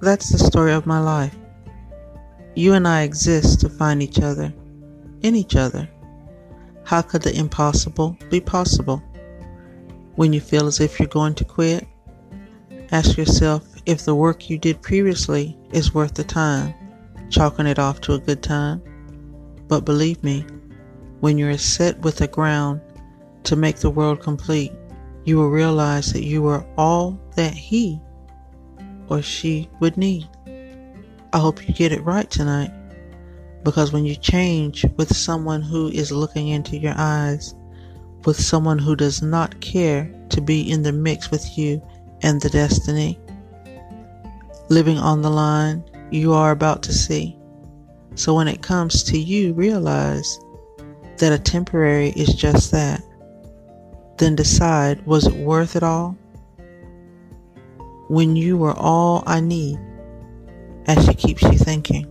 that's the story of my life. You and I exist to find each other, in each other. How could the impossible be possible? When you feel as if you're going to quit, ask yourself if the work you did previously is worth the time, chalking it off to a good time. But believe me, when you're set with the ground to make the world complete, you will realize that you are all that he or she would need. I hope you get it right tonight. Because when you change with someone who is looking into your eyes, with someone who does not care to be in the mix with you and the destiny, living on the line you are about to see. So when it comes to you, realize that a temporary is just that. Then decide was it worth it all? When you were all I need, as she keeps you thinking.